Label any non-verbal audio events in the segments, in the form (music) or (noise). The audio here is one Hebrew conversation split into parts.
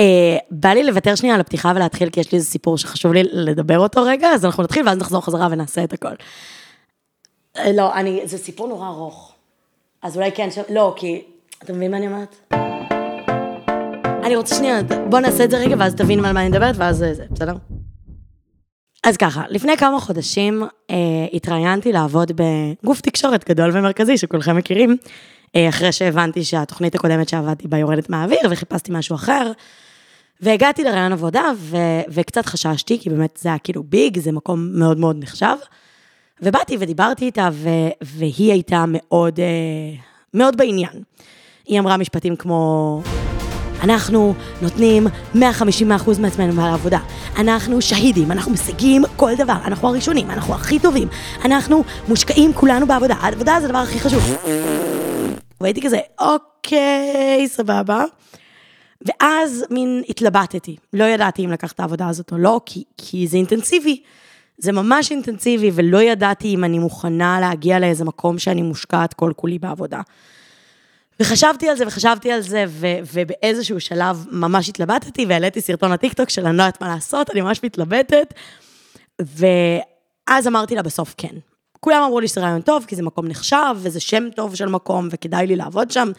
אה, בא לי לוותר שנייה על הפתיחה ולהתחיל, כי יש לי איזה סיפור שחשוב לי לדבר אותו רגע, אז אנחנו נתחיל ואז נחזור חזרה ונעשה את הכל. אה, לא, אני, זה סיפור נורא ארוך. אז אולי כן, ש... לא, כי... אתה מבין מה אני אומרת? אני רוצה שנייה, בוא נעשה את זה רגע, ואז תבין על מה אני מדברת, ואז זה, בסדר? אז ככה, לפני כמה חודשים אה, התראיינתי לעבוד בגוף תקשורת גדול ומרכזי, שכולכם מכירים, אה, אחרי שהבנתי שהתוכנית הקודמת שעבדתי בה יורדת מהאוויר, וחיפשתי משהו אחר. והגעתי לרעיון עבודה, ו- וקצת חששתי, כי באמת זה היה כאילו ביג, זה מקום מאוד מאוד נחשב. ובאתי ודיברתי איתה, ו- והיא הייתה מאוד, אה, מאוד בעניין. היא אמרה משפטים כמו, אנחנו נותנים 150% מעצמנו מהעבודה. אנחנו שהידים, אנחנו משיגים כל דבר, אנחנו הראשונים, אנחנו הכי טובים. אנחנו מושקעים כולנו בעבודה, העבודה זה הדבר הכי חשוב. והייתי כזה, אוקיי, סבבה. ואז מין התלבטתי, לא ידעתי אם לקחת את העבודה הזאת או לא, כי, כי זה אינטנסיבי. זה ממש אינטנסיבי, ולא ידעתי אם אני מוכנה להגיע לאיזה מקום שאני מושקעת כל כולי בעבודה. וחשבתי על זה וחשבתי על זה, ו- ובאיזשהו שלב ממש התלבטתי, והעליתי סרטון לטיקטוק של אני לא יודעת מה לעשות, אני ממש מתלבטת, ואז אמרתי לה בסוף כן. כולם אמרו לי שזה רעיון טוב, כי זה מקום נחשב, וזה שם טוב של מקום, וכדאי לי לעבוד שם.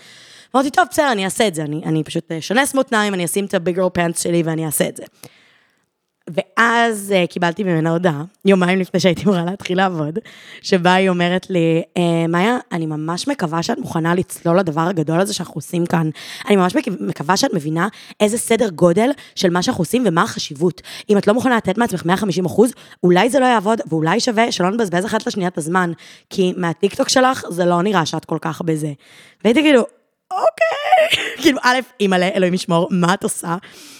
אמרתי, טוב, בסדר, אני אעשה את זה, אני, אני פשוט אשנס מותניים, אני אשים את הביג גרל פאנטס שלי ואני אעשה את זה. ואז uh, קיבלתי ממנה הודעה, יומיים לפני שהייתי אמורה להתחיל לעבוד, שבה היא אומרת לי, אה, מאיה, אני ממש מקווה שאת מוכנה לצלול לדבר הגדול הזה שאנחנו עושים כאן. אני ממש מקווה שאת מבינה איזה סדר גודל של מה שאנחנו עושים ומה החשיבות. אם את לא מוכנה לתת מעצמך 150 אחוז, אולי זה לא יעבוד, ואולי שווה שלא נבזבז אחת לשנייה את הזמן, כי מהטיקטוק שלך זה לא נראה שאת כל כך בזה. והייתי כאילו, אוקיי. כאילו, א', אימא'לה, אלוהים ישמור, מה את עושה?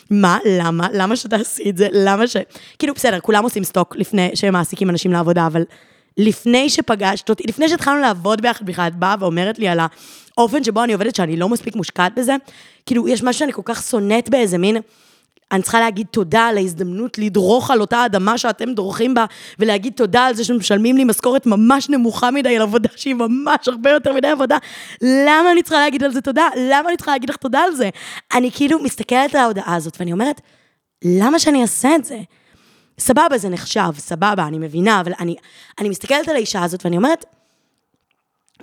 מה, למה, למה שתעשי את זה, למה ש... כאילו, בסדר, כולם עושים סטוק לפני שהם מעסיקים אנשים לעבודה, אבל לפני שפגשת אותי, לפני שהתחלנו לעבוד ביחד בכלל, את באה ואומרת לי על האופן שבו אני עובדת, שאני לא מספיק מושקעת בזה, כאילו, יש משהו שאני כל כך שונאת באיזה מין... אני צריכה להגיד תודה על ההזדמנות לדרוך על אותה אדמה שאתם דורכים בה, ולהגיד תודה על זה שמשלמים לי משכורת ממש נמוכה מדי על עבודה שהיא ממש הרבה יותר מדי עבודה. למה אני צריכה להגיד על זה תודה? למה אני צריכה להגיד לך תודה על זה? אני כאילו מסתכלת על ההודעה הזאת ואני אומרת, למה שאני אעשה את זה? סבבה, זה נחשב, סבבה, אני מבינה, אבל אני, אני מסתכלת על האישה הזאת ואני אומרת,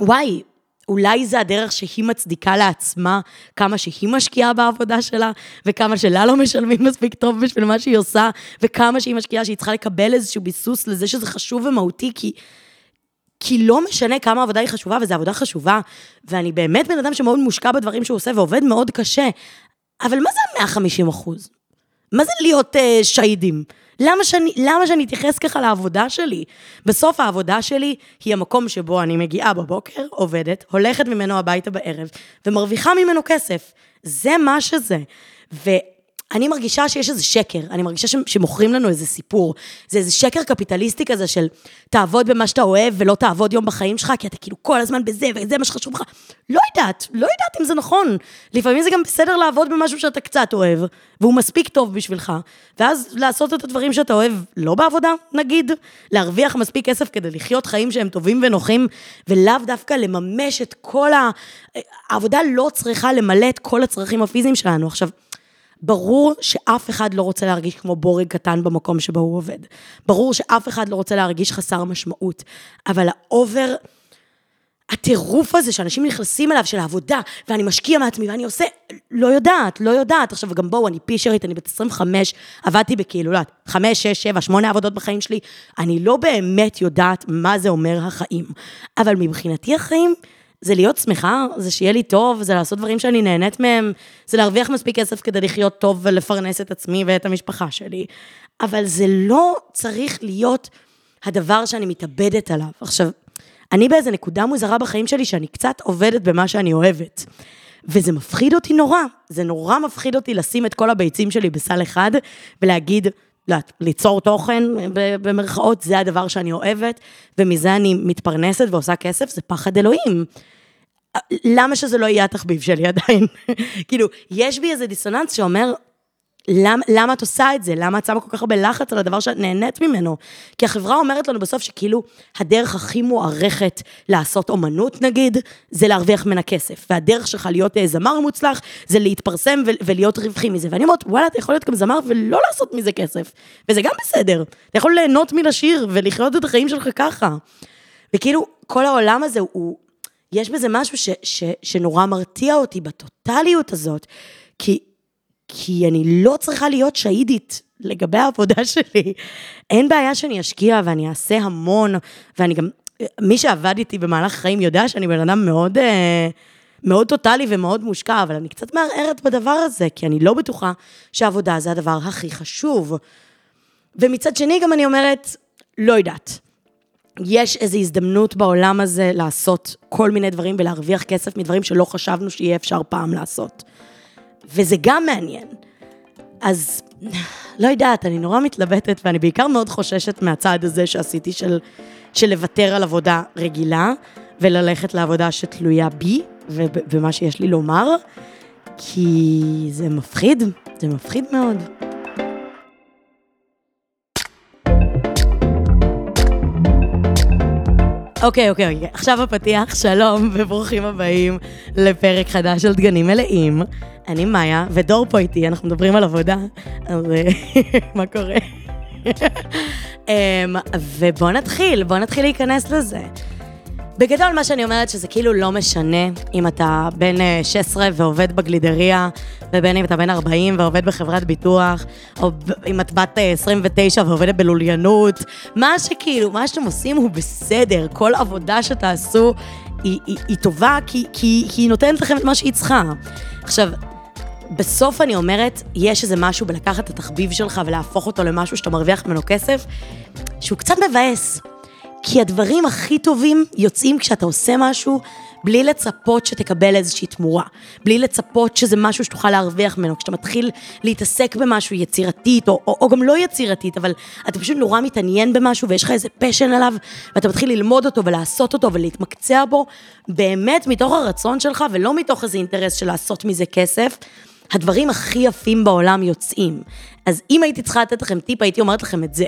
וואי, אולי זה הדרך שהיא מצדיקה לעצמה כמה שהיא משקיעה בעבודה שלה, וכמה שלה לא משלמים מספיק טוב בשביל מה שהיא עושה, וכמה שהיא משקיעה שהיא צריכה לקבל איזשהו ביסוס לזה שזה חשוב ומהותי, כי... כי לא משנה כמה העבודה היא חשובה, וזו עבודה חשובה, ואני באמת בן אדם שמאוד מושקע בדברים שהוא עושה ועובד מאוד קשה, אבל מה זה 150 אחוז? מה זה להיות uh, שהידים? למה שאני, למה שאני אתייחס ככה לעבודה שלי? בסוף העבודה שלי היא המקום שבו אני מגיעה בבוקר, עובדת, הולכת ממנו הביתה בערב, ומרוויחה ממנו כסף. זה מה שזה. ו... אני מרגישה שיש איזה שקר, אני מרגישה שמוכרים לנו איזה סיפור. זה איזה שקר קפיטליסטי כזה של תעבוד במה שאתה אוהב ולא תעבוד יום בחיים שלך, כי אתה כאילו כל הזמן בזה וזה מה שחשוב לך. לא יודעת, לא יודעת אם זה נכון. לפעמים זה גם בסדר לעבוד במשהו שאתה קצת אוהב, והוא מספיק טוב בשבילך, ואז לעשות את הדברים שאתה אוהב לא בעבודה, נגיד, להרוויח מספיק כסף כדי לחיות חיים שהם טובים ונוחים, ולאו דווקא לממש את כל ה... העבודה לא צריכה למלא את כל הצרכים הפיזיים שלנו. עכשיו, ברור שאף אחד לא רוצה להרגיש כמו בורג קטן במקום שבו הוא עובד. ברור שאף אחד לא רוצה להרגיש חסר משמעות, אבל ה over... הטירוף הזה שאנשים נכנסים אליו של העבודה, ואני משקיע מעצמי ואני עושה, לא יודעת, לא יודעת. עכשיו, גם בואו, אני פישרית, אני בת 25, עבדתי בכאילו, לא יודעת, 5, 6, 7, 8 עבודות בחיים שלי, אני לא באמת יודעת מה זה אומר החיים. אבל מבחינתי החיים, זה להיות שמחה, זה שיהיה לי טוב, זה לעשות דברים שאני נהנית מהם, זה להרוויח מספיק כסף כדי לחיות טוב ולפרנס את עצמי ואת המשפחה שלי. אבל זה לא צריך להיות הדבר שאני מתאבדת עליו. עכשיו, אני באיזה נקודה מוזרה בחיים שלי שאני קצת עובדת במה שאני אוהבת. וזה מפחיד אותי נורא, זה נורא מפחיד אותי לשים את כל הביצים שלי בסל אחד ולהגיד, לא ליצור תוכן במרכאות, זה הדבר שאני אוהבת, ומזה אני מתפרנסת ועושה כסף, זה פחד אלוהים. למה שזה לא יהיה התחביב שלי עדיין? (laughs) כאילו, יש בי איזה דיסוננס שאומר, למ, למה את עושה את זה? למה את שמה כל כך הרבה לחץ על הדבר שאת נהנית ממנו? כי החברה אומרת לנו בסוף שכאילו הדרך הכי מוערכת לעשות אומנות נגיד, זה להרוויח ממנה כסף. והדרך שלך להיות אה, זמר מוצלח, זה להתפרסם ו- ולהיות רווחי מזה. ואני אומרת, וואלה, אתה יכול להיות גם זמר ולא לעשות מזה כסף. וזה גם בסדר. אתה יכול ליהנות מלשיר ולחיות את החיים שלך ככה. וכאילו, כל העולם הזה הוא... יש בזה משהו ש, ש, שנורא מרתיע אותי בטוטליות הזאת, כי כי אני לא צריכה להיות שהידית לגבי העבודה (laughs) שלי. אין בעיה שאני אשקיע ואני אעשה המון, ואני גם, מי שעבד איתי במהלך החיים יודע שאני בן אדם מאוד, אה, מאוד טוטאלי ומאוד מושקע, אבל אני קצת מערערת בדבר הזה, כי אני לא בטוחה שעבודה זה הדבר הכי חשוב. ומצד שני גם אני אומרת, לא יודעת. יש איזו הזדמנות בעולם הזה לעשות כל מיני דברים ולהרוויח כסף מדברים שלא חשבנו שיהיה אפשר פעם לעשות. וזה גם מעניין. אז לא יודעת, אני נורא מתלבטת, ואני בעיקר מאוד חוששת מהצעד הזה שעשיתי של, של לוותר על עבודה רגילה, וללכת לעבודה שתלויה בי, ומה שיש לי לומר, כי זה מפחיד, זה מפחיד מאוד. אוקיי, אוקיי, אוקיי, עכשיו הפתיח, שלום וברוכים הבאים לפרק חדש של דגנים מלאים. אני מאיה, ודור פה איתי, אנחנו מדברים על עבודה, אז (laughs) מה קורה? (laughs) אמ, ובואו נתחיל, בואו נתחיל להיכנס לזה. בגדול, מה שאני אומרת, שזה כאילו לא משנה אם אתה בן 16 אה, ועובד בגלידריה, ובין אם אתה בן 40 ועובד בחברת ביטוח, או אם את בת 29 אה, ועובדת בלוליינות, מה שכאילו, מה שאתם עושים הוא בסדר, כל עבודה שתעשו היא, היא, היא טובה, כי, כי, כי היא נותנת לכם את מה שהיא צריכה. עכשיו, בסוף אני אומרת, יש איזה משהו בלקחת את התחביב שלך ולהפוך אותו למשהו שאתה מרוויח ממנו כסף, שהוא קצת מבאס. כי הדברים הכי טובים יוצאים כשאתה עושה משהו בלי לצפות שתקבל איזושהי תמורה, בלי לצפות שזה משהו שתוכל להרוויח ממנו. כשאתה מתחיל להתעסק במשהו יצירתית, או, או, או גם לא יצירתית, אבל אתה פשוט נורא מתעניין במשהו ויש לך איזה פשן עליו, ואתה מתחיל ללמוד אותו ולעשות אותו ולהתמקצע בו, באמת מתוך הרצון שלך ולא מתוך איזה אינטרס של לעשות מזה כסף. הדברים הכי יפים בעולם יוצאים. אז אם הייתי צריכה לתת לכם טיפ, הייתי אומרת לכם את זה.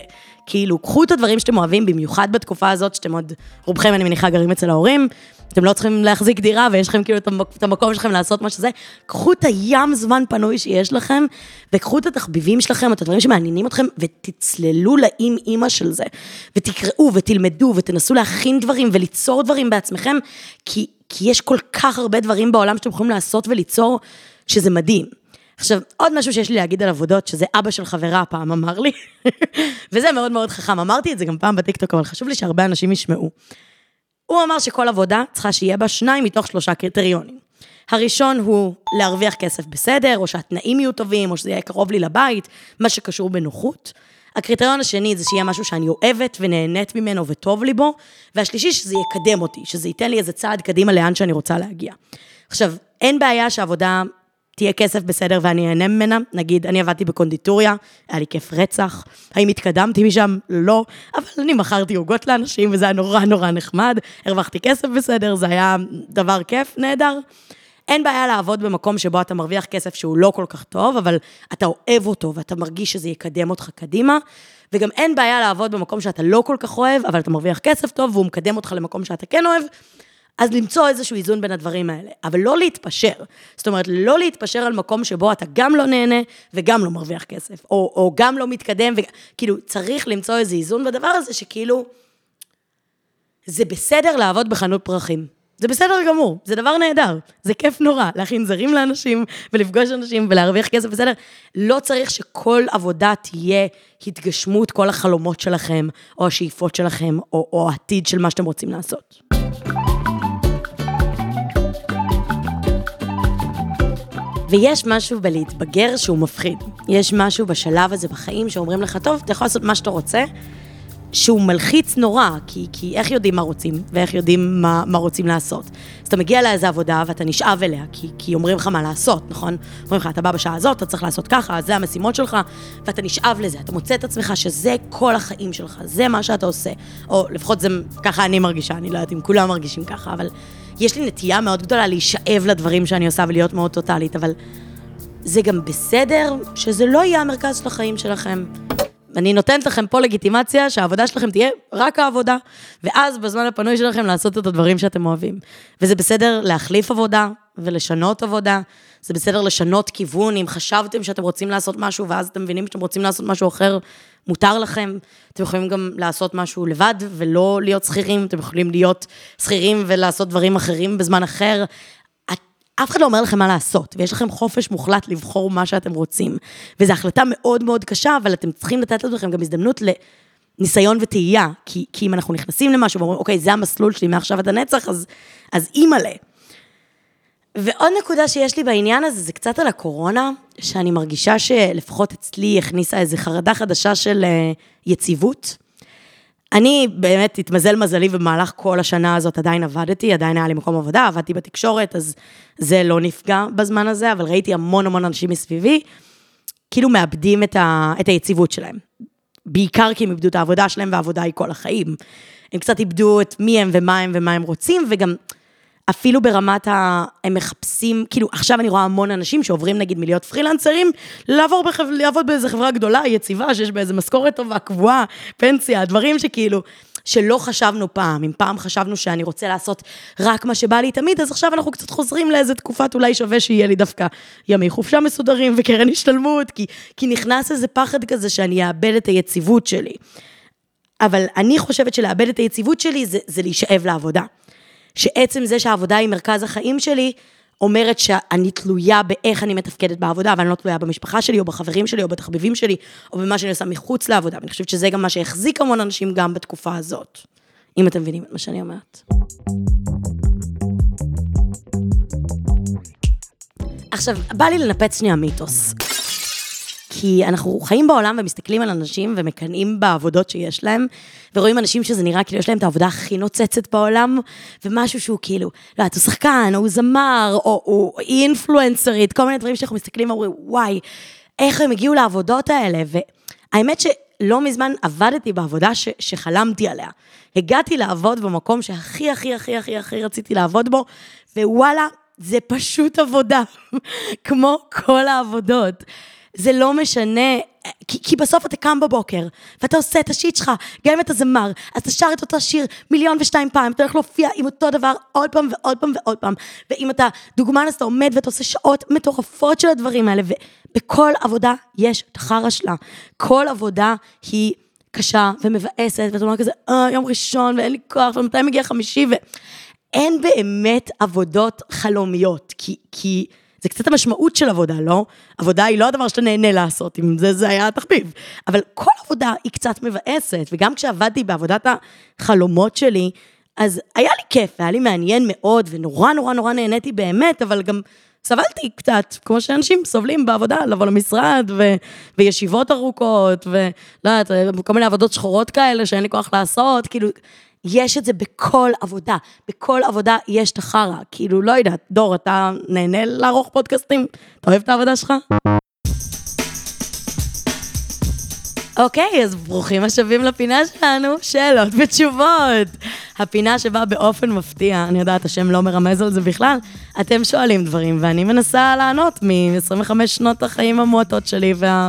כאילו, קחו את הדברים שאתם אוהבים, במיוחד בתקופה הזאת, שאתם עוד, רובכם, אני מניחה, גרים אצל ההורים, אתם לא צריכים להחזיק דירה ויש לכם כאילו את המקום שלכם לעשות מה שזה. קחו את הים זמן פנוי שיש לכם, וקחו את התחביבים שלכם, את הדברים שמעניינים אתכם, ותצללו לאם אימא של זה. ותקראו ותלמדו ותנסו להכין דברים וליצור דברים בעצמכם, כי, כי יש כל כך הרבה דברים בעולם שאתם יכולים לעשות וליצור, שזה מדהים. עכשיו, עוד משהו שיש לי להגיד על עבודות, שזה אבא של חברה פעם אמר לי, (laughs) וזה מאוד מאוד חכם, אמרתי את זה גם פעם בטיקטוק, אבל חשוב לי שהרבה אנשים ישמעו. הוא אמר שכל עבודה צריכה שיהיה בה שניים מתוך שלושה קריטריונים. הראשון הוא להרוויח כסף בסדר, או שהתנאים יהיו טובים, או שזה יהיה קרוב לי לבית, מה שקשור בנוחות. הקריטריון השני זה שיהיה משהו שאני אוהבת ונהנית ממנו וטוב לי בו, והשלישי שזה יקדם אותי, שזה ייתן לי איזה צעד קדימה לאן שאני רוצה להגיע. עכשיו, אין בעיה שעבודה תהיה כסף בסדר ואני אהנה ממנה. נגיד, אני עבדתי בקונדיטוריה, היה לי כיף רצח. האם התקדמתי משם? לא. אבל אני מכרתי עוגות לאנשים, וזה היה נורא נורא נחמד. הרווחתי כסף בסדר, זה היה דבר כיף, נהדר. אין בעיה לעבוד במקום שבו אתה מרוויח כסף שהוא לא כל כך טוב, אבל אתה אוהב אותו ואתה מרגיש שזה יקדם אותך קדימה. וגם אין בעיה לעבוד במקום שאתה לא כל כך אוהב, אבל אתה מרוויח כסף טוב והוא מקדם אותך למקום שאתה כן אוהב. אז למצוא איזשהו איזון בין הדברים האלה, אבל לא להתפשר. זאת אומרת, לא להתפשר על מקום שבו אתה גם לא נהנה וגם לא מרוויח כסף, או, או גם לא מתקדם, וכאילו, צריך למצוא איזה איזון בדבר הזה, שכאילו, זה בסדר לעבוד בחנות פרחים. זה בסדר גמור, זה דבר נהדר, זה כיף נורא, להכין זרים לאנשים ולפגוש אנשים ולהרוויח כסף, בסדר. לא צריך שכל עבודה תהיה התגשמות כל החלומות שלכם, או השאיפות שלכם, או, או העתיד של מה שאתם רוצים לעשות. ויש משהו בלהתבגר שהוא מפחיד. יש משהו בשלב הזה בחיים שאומרים לך, טוב, אתה יכול לעשות מה שאתה רוצה, שהוא מלחיץ נורא, כי, כי איך יודעים מה רוצים, ואיך יודעים מה, מה רוצים לעשות. אז אתה מגיע לאיזה עבודה ואתה נשאב אליה, כי, כי אומרים לך מה לעשות, נכון? אומרים לך, אתה בא בשעה הזאת, אתה צריך לעשות ככה, זה המשימות שלך, ואתה נשאב לזה, אתה מוצא את עצמך שזה כל החיים שלך, זה מה שאתה עושה. או לפחות זה, ככה אני מרגישה, אני לא יודעת אם כולם מרגישים ככה, אבל יש לי נטייה מאוד גדולה להישאב לדברים שאני עושה ולהיות מאוד טוטאלית, אבל זה גם בסדר שזה לא יהיה המרכז של החיים שלכם. אני נותנת לכם פה לגיטימציה שהעבודה שלכם תהיה רק העבודה, ואז בזמן הפנוי שלכם לעשות את הדברים שאתם אוהבים. וזה בסדר להחליף עבודה ולשנות עבודה, זה בסדר לשנות כיוון, אם חשבתם שאתם רוצים לעשות משהו ואז אתם מבינים שאתם רוצים לעשות משהו אחר, מותר לכם. אתם יכולים גם לעשות משהו לבד ולא להיות שכירים, אתם יכולים להיות שכירים ולעשות דברים אחרים בזמן אחר. אף אחד לא אומר לכם מה לעשות, ויש לכם חופש מוחלט לבחור מה שאתם רוצים. וזו החלטה מאוד מאוד קשה, אבל אתם צריכים לתת לעצמכם גם הזדמנות לניסיון וטעייה, כי, כי אם אנחנו נכנסים למשהו ואומרים, אוקיי, זה המסלול שלי מעכשיו עד הנצח, אז, אז אימא'לה. ועוד נקודה שיש לי בעניין הזה, זה קצת על הקורונה, שאני מרגישה שלפחות אצלי הכניסה איזו חרדה חדשה של אה, יציבות. אני באמת, התמזל מזלי במהלך כל השנה הזאת עדיין עבדתי, עדיין היה לי מקום עבודה, עבדתי בתקשורת, אז זה לא נפגע בזמן הזה, אבל ראיתי המון המון אנשים מסביבי, כאילו מאבדים את, ה, את היציבות שלהם. בעיקר כי הם איבדו את העבודה שלהם, והעבודה היא כל החיים. הם קצת איבדו את מי הם ומה הם ומה הם רוצים, וגם אפילו ברמת ה... הם מחפשים, כאילו, עכשיו אני רואה המון אנשים שעוברים נגיד מלהיות פרילנסרים, לעבור בח... לעבוד באיזה חברה גדולה, יציבה, שיש בה איזה משכורת טובה, קבועה, פנסיה, דברים שכאילו, שלא חשבנו פעם. אם פעם חשבנו שאני רוצה לעשות רק מה שבא לי תמיד, אז עכשיו אנחנו קצת חוזרים לאיזה תקופת, אולי שווה שיהיה לי דווקא ימי חופשה מסודרים וקרן השתלמות, כי, כי נכנס איזה פחד כזה שאני אאבד את היציבות שלי. אבל אני חושבת שלאבד את היציבות שלי זה, זה להישאב לעבודה. שעצם זה שהעבודה היא מרכז החיים שלי, אומרת שאני תלויה באיך אני מתפקדת בעבודה, אבל אני לא תלויה במשפחה שלי, או בחברים שלי, או בתחביבים שלי, או במה שאני עושה מחוץ לעבודה. ואני חושבת שזה גם מה שהחזיק המון אנשים גם בתקופה הזאת, אם אתם מבינים את מה שאני אומרת. עכשיו, בא לי לנפץ שנייה מיתוס. כי אנחנו חיים בעולם ומסתכלים על אנשים ומקנאים בעבודות שיש להם, ורואים אנשים שזה נראה כאילו יש להם את העבודה הכי נוצצת בעולם, ומשהו שהוא כאילו, לא יודעת, הוא שחקן, או הוא זמר, או הוא אינפלואנסרית, כל מיני דברים שאנחנו מסתכלים ואומרים, וואי, איך הם הגיעו לעבודות האלה, והאמת שלא מזמן עבדתי בעבודה ש, שחלמתי עליה. הגעתי לעבוד במקום שהכי, הכי, הכי, הכי, הכי רציתי לעבוד בו, ווואלה, זה פשוט עבודה, (laughs) כמו כל העבודות. זה לא משנה, כי, כי בסוף אתה קם בבוקר, ואתה עושה את השיט שלך, גם אם אתה זמר, אז אתה שר את אותו שיר מיליון ושתיים פעם, אתה הולך להופיע עם אותו דבר עוד פעם ועוד פעם ועוד פעם, ואם אתה דוגמן, אז אתה עומד ואתה עושה שעות מטורפות של הדברים האלה, ובכל עבודה יש את החרא שלה. כל עבודה היא קשה ומבאסת, ואתה אומר כזה, אה, יום ראשון, ואין לי כוח, ומתי מגיע חמישי, ואין באמת עבודות חלומיות, כי... כי זה קצת המשמעות של עבודה, לא? עבודה היא לא הדבר שאתה נהנה לעשות, אם זה, זה היה התחביב. אבל כל עבודה היא קצת מבאסת, וגם כשעבדתי בעבודת החלומות שלי, אז היה לי כיף, היה לי מעניין מאוד, ונורא נורא נורא נהניתי באמת, אבל גם סבלתי קצת, כמו שאנשים סובלים בעבודה, לבוא למשרד, ו, וישיבות ארוכות, ולא יודעת, כל מיני עבודות שחורות כאלה שאין לי כוח לעשות, כאילו, יש את זה בכל עבודה. בכל עבודה יש את החרא. כאילו, לא יודעת, דור, אתה נהנה לערוך פודקאסטים? אתה אוהב את העבודה שלך? אוקיי, אז ברוכים השבים לפינה שלנו, שאלות ותשובות. הפינה שבה באופן מפתיע, אני יודעת, השם לא מרמז על זה בכלל, אתם שואלים דברים, ואני מנסה לענות מ-25 שנות החיים המועטות שלי, וה...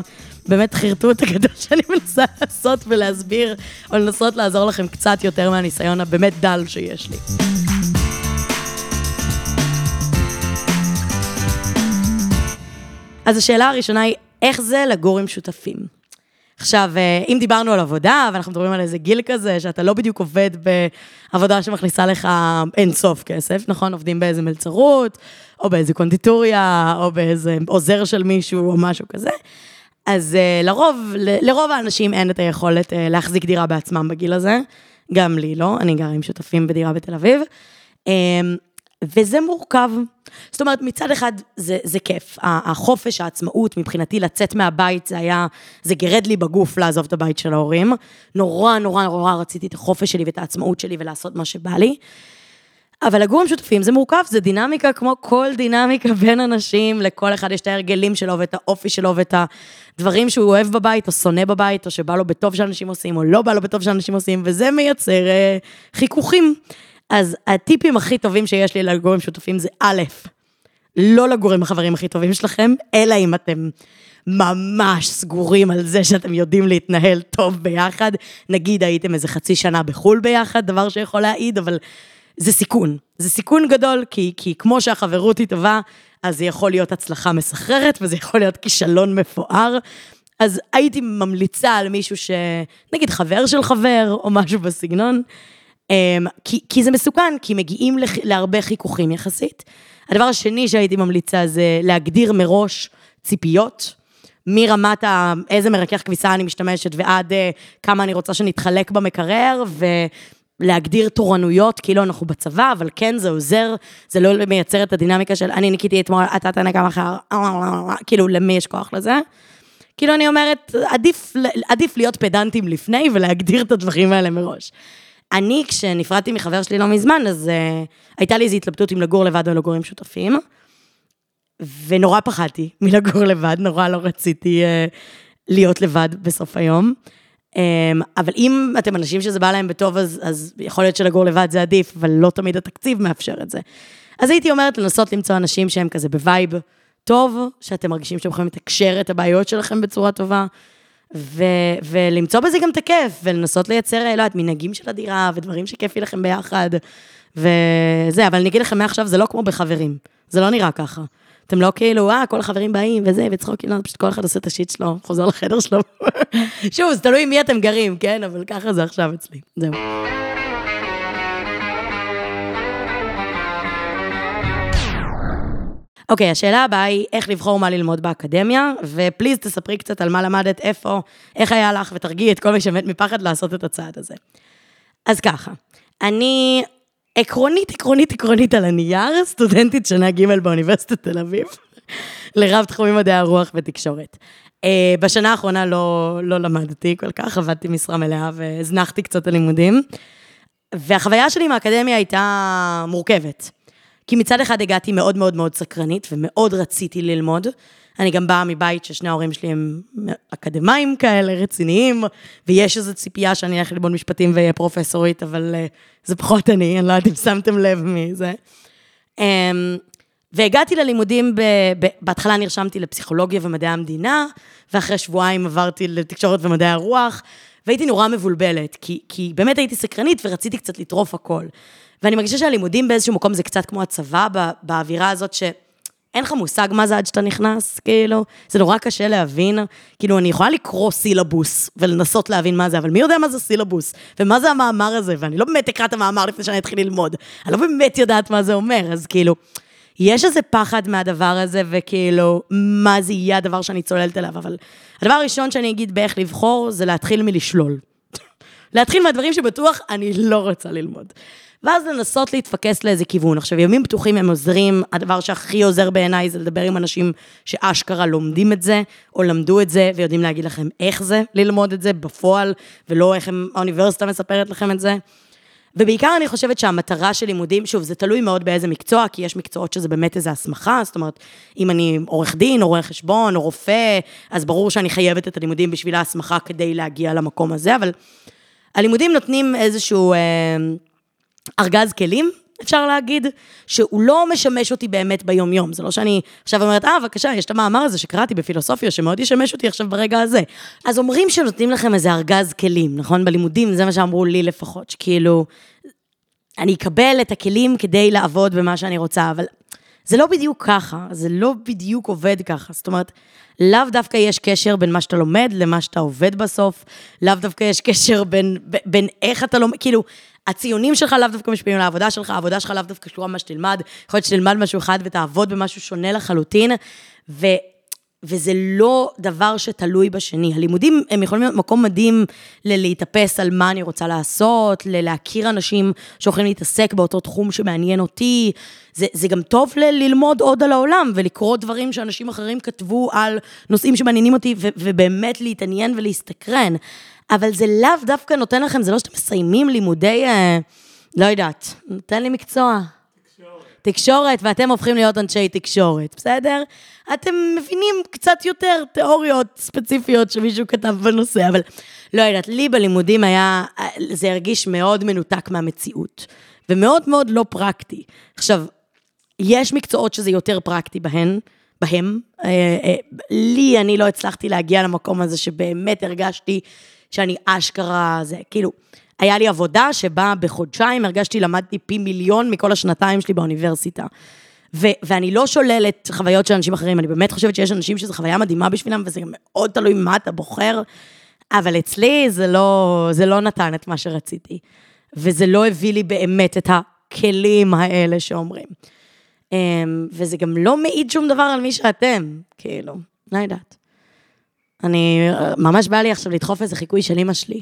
באמת חרטוט הגדול שאני מנסה לעשות ולהסביר, או לנסות לעזור לכם קצת יותר מהניסיון הבאמת דל שיש לי. אז השאלה הראשונה היא, איך זה לגור עם שותפים? עכשיו, אה, אם דיברנו על עבודה, ואנחנו מדברים על איזה גיל כזה, שאתה לא בדיוק עובד בעבודה שמכניסה לך אין סוף כסף, נכון? עובדים באיזה מלצרות, או באיזה קונדיטוריה, או באיזה עוזר של מישהו, או משהו כזה. אז uh, לרוב, ל, לרוב האנשים אין את היכולת uh, להחזיק דירה בעצמם בגיל הזה, גם לי לא, אני גרה עם שותפים בדירה בתל אביב, um, וזה מורכב. זאת אומרת, מצד אחד זה, זה כיף, החופש, העצמאות, מבחינתי לצאת מהבית, זה היה, זה גירד לי בגוף לעזוב את הבית של ההורים. נורא, נורא, נורא רציתי את החופש שלי ואת העצמאות שלי ולעשות מה שבא לי. אבל לגור עם שותפים זה מורכב, זה דינמיקה כמו כל דינמיקה בין אנשים, לכל אחד יש את ההרגלים שלו ואת האופי שלו ואת הדברים שהוא אוהב בבית או שונא בבית, או שבא לו בטוב שאנשים עושים, או לא בא לו בטוב שאנשים עושים, וזה מייצר אה, חיכוכים. אז הטיפים הכי טובים שיש לי לגור עם שותפים זה א', לא לגור עם החברים הכי טובים שלכם, אלא אם אתם ממש סגורים על זה שאתם יודעים להתנהל טוב ביחד. נגיד הייתם איזה חצי שנה בחו"ל ביחד, דבר שיכול להעיד, אבל זה סיכון. זה סיכון גדול, כי, כי כמו שהחברות היא טובה, אז זה יכול להיות הצלחה מסחררת, וזה יכול להיות כישלון מפואר. אז הייתי ממליצה על מישהו ש... נגיד חבר של חבר, או משהו בסגנון. אמ, כי, כי זה מסוכן, כי מגיעים לח, להרבה חיכוכים יחסית. הדבר השני שהייתי ממליצה זה להגדיר מראש ציפיות, מרמת ה, איזה מרכך כביסה אני משתמשת ועד uh, כמה אני רוצה שנתחלק במקרר, ולהגדיר תורנויות, כאילו אנחנו בצבא, אבל כן, זה עוזר, זה לא מייצר את הדינמיקה של אני ניקיתי אתמול, אתה תענה גם אחר, כאילו, למי יש כוח לזה? כאילו, אני אומרת, עדיף, עדיף להיות פדנטים לפני ולהגדיר את הדברים האלה מראש. אני, כשנפרדתי מחבר שלי לא מזמן, אז אה, הייתה לי איזו התלבטות אם לגור לבד או לגור עם שותפים, ונורא פחדתי מלגור לבד, נורא לא רציתי אה, להיות לבד בסוף היום. אמ, אבל אם אתם אנשים שזה בא להם בטוב, אז, אז יכול להיות שלגור לבד זה עדיף, אבל לא תמיד התקציב מאפשר את זה. אז הייתי אומרת לנסות למצוא אנשים שהם כזה ב vibe טוב, שאתם מרגישים שאתם יכולים לתקשר את הבעיות שלכם בצורה טובה. ו- ולמצוא בזה גם את הכיף, ולנסות לייצר, לא יודעת, מנהגים של הדירה, ודברים שכיפי לכם ביחד, וזה, אבל אני אגיד לכם מעכשיו, זה לא כמו בחברים, זה לא נראה ככה. אתם לא כאילו, אה, כל החברים באים וזה, וצחוקים, לא, פשוט כל אחד עושה את השיט שלו, חוזר לחדר שלו. (laughs) שוב, זה תלוי עם מי אתם גרים, כן? אבל ככה זה עכשיו אצלי, זהו. אוקיי, okay, השאלה הבאה היא איך לבחור מה ללמוד באקדמיה, ופליז תספרי קצת על מה למדת, איפה, איך היה לך, ותרגיעי את כל מי שמת מפחד לעשות את הצעד הזה. אז ככה, אני עקרונית, עקרונית, עקרונית על הנייר, סטודנטית שנה ג' באוניברסיטת תל אביב, לרב תחומי מדעי הרוח ותקשורת. Uh, בשנה האחרונה לא, לא למדתי כל כך, עבדתי משרה מלאה והזנחתי קצת הלימודים. והחוויה שלי מהאקדמיה הייתה מורכבת. כי מצד אחד הגעתי מאוד מאוד מאוד סקרנית, ומאוד רציתי ללמוד. אני גם באה מבית ששני ההורים שלי הם אקדמאים כאלה, רציניים, ויש איזו ציפייה שאני אלך ללמוד משפטים ואהיה פרופסורית, אבל uh, זה פחות אני, אני לא יודעת אם שמתם לב מזה. Um, והגעתי ללימודים, ב, ב, בהתחלה נרשמתי לפסיכולוגיה ומדעי המדינה, ואחרי שבועיים עברתי לתקשורת ומדעי הרוח, והייתי נורא מבולבלת, כי, כי באמת הייתי סקרנית ורציתי קצת לטרוף הכל. ואני מרגישה שהלימודים באיזשהו מקום זה קצת כמו הצבא, באווירה הזאת שאין לך מושג מה זה עד שאתה נכנס, כאילו, זה נורא קשה להבין. כאילו, אני יכולה לקרוא סילבוס ולנסות להבין מה זה, אבל מי יודע מה זה סילבוס? ומה זה המאמר הזה? ואני לא באמת אקרא את המאמר לפני שאני אתחיל ללמוד. אני לא באמת יודעת מה זה אומר, אז כאילו, יש איזה פחד מהדבר הזה, וכאילו, מה זה יהיה הדבר שאני צוללת אליו, אבל הדבר הראשון שאני אגיד באיך לבחור, זה להתחיל מלשלול. (laughs) להתחיל מהדברים שבטוח אני לא רוצה ללמוד. ואז לנסות להתפקס לאיזה כיוון. עכשיו, ימים פתוחים הם עוזרים, הדבר שהכי עוזר בעיניי זה לדבר עם אנשים שאשכרה לומדים את זה, או למדו את זה, ויודעים להגיד לכם איך זה ללמוד את זה בפועל, ולא איך האוניברסיטה מספרת לכם את זה. ובעיקר אני חושבת שהמטרה של לימודים, שוב, זה תלוי מאוד באיזה מקצוע, כי יש מקצועות שזה באמת איזו הסמכה, זאת אומרת, אם אני עורך דין, או רואה חשבון, או רופא, אז ברור שאני חייבת את הלימודים בשביל ההסמכה כדי להגיע למקום הזה, אבל הלימודים נותנים איזשהו... אה, ארגז כלים, אפשר להגיד, שהוא לא משמש אותי באמת ביום-יום. זה לא שאני עכשיו אומרת, אה, בבקשה, יש את המאמר הזה שקראתי בפילוסופיה, שמאוד ישמש אותי עכשיו ברגע הזה. אז אומרים שנותנים לכם איזה ארגז כלים, נכון? בלימודים, זה מה שאמרו לי לפחות, שכאילו, אני אקבל את הכלים כדי לעבוד במה שאני רוצה, אבל זה לא בדיוק ככה, זה לא בדיוק עובד ככה. זאת אומרת, לאו דווקא יש קשר בין מה שאתה לומד למה שאתה עובד בסוף, לאו דווקא יש קשר בין, בין איך אתה לומד, כאילו, הציונים שלך לאו דווקא משפיעים על העבודה שלך, העבודה שלך לאו דווקא קשורה במה שתלמד, יכול להיות שתלמד משהו אחד ותעבוד במשהו שונה לחלוטין, ו... וזה לא דבר שתלוי בשני. הלימודים, הם יכולים להיות מקום מדהים ללהתאפס על מה אני רוצה לעשות, ללהכיר אנשים שיכולים להתעסק באותו תחום שמעניין אותי. זה, זה גם טוב ללמוד עוד על העולם ולקרוא דברים שאנשים אחרים כתבו על נושאים שמעניינים אותי, ו- ובאמת להתעניין ולהסתקרן. אבל זה לאו דווקא נותן לכם, זה לא שאתם מסיימים לימודי, אה, לא יודעת, נותן לי מקצוע. תקשורת, ואתם הופכים להיות אנשי תקשורת, בסדר? אתם מבינים קצת יותר תיאוריות ספציפיות שמישהו כתב בנושא, אבל לא יודעת, לי בלימודים היה, זה הרגיש מאוד מנותק מהמציאות, ומאוד מאוד לא פרקטי. עכשיו, יש מקצועות שזה יותר פרקטי בהן, בהם. אה, אה, לי, אני לא הצלחתי להגיע למקום הזה שבאמת הרגשתי שאני אשכרה, זה כאילו, היה לי עבודה שבה בחודשיים הרגשתי, למדתי פי מיליון מכל השנתיים שלי באוניברסיטה. ו- ואני לא שוללת חוויות של אנשים אחרים, אני באמת חושבת שיש אנשים שזו חוויה מדהימה בשבילם, וזה מאוד תלוי מה אתה בוחר, אבל אצלי זה לא, זה לא נתן את מה שרציתי. וזה לא הביא לי באמת את הכלים האלה שאומרים. אמ, וזה גם לא מעיד שום דבר על מי שאתם, כאילו, לא יודעת. אני, ממש בא לי עכשיו לדחוף איזה חיקוי של אימא שלי.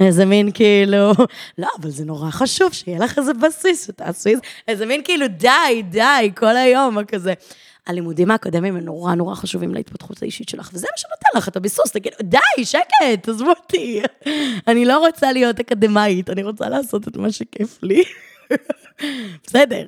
איזה מין כאילו, לא, אבל זה נורא חשוב שיהיה לך איזה בסיס, שתעשי איזה, מין כאילו, די, די, כל היום, כזה. הלימודים האקדמיים הם נורא נורא חשובים להתפתחות האישית שלך, וזה מה שנותן לך את הביסוס, תגיד, די, שקט, עזבו אותי. אני לא רוצה להיות אקדמאית, אני רוצה לעשות את מה שכיף לי. (laughs) בסדר.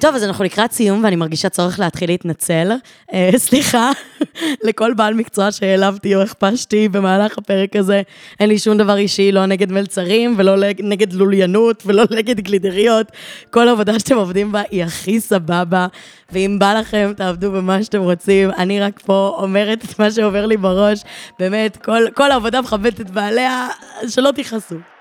טוב, אז אנחנו לקראת סיום, ואני מרגישה צורך להתחיל להתנצל. אה, סליחה, (laughs) לכל בעל מקצוע שהעלבתי או הכפשתי במהלך הפרק הזה. אין לי שום דבר אישי, לא נגד מלצרים, ולא נגד לוליינות, ולא (laughs) נגד גלידריות. כל עבודה שאתם עובדים בה היא הכי סבבה, ואם בא לכם, תעבדו במה שאתם רוצים. אני רק פה אומרת את מה שעובר לי בראש. באמת, כל, כל העבודה מכבדת את בעליה, שלא תכעסו.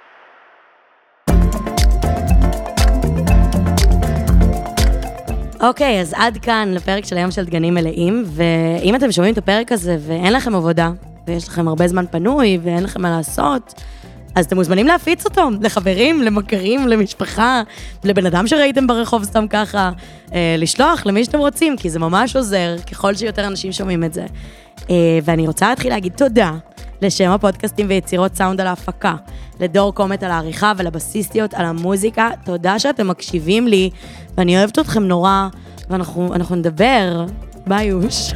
אוקיי, אז עד כאן לפרק של היום של דגנים מלאים, ואם אתם שומעים את הפרק הזה ואין לכם עבודה, ויש לכם הרבה זמן פנוי ואין לכם מה לעשות, אז אתם מוזמנים להפיץ אותו לחברים, למכרים, למשפחה, לבן אדם שראיתם ברחוב סתם ככה, אה, לשלוח למי שאתם רוצים, כי זה ממש עוזר, ככל שיותר אנשים שומעים את זה. אה, ואני רוצה להתחיל להגיד תודה לשם הפודקאסטים ויצירות סאונד על ההפקה, לדור קומט על העריכה ולבסיסטיות על המוזיקה. תודה שאתם מקשיבים לי, ואני אוהבת אתכם נורא, ואנחנו נדבר. ביי יוש.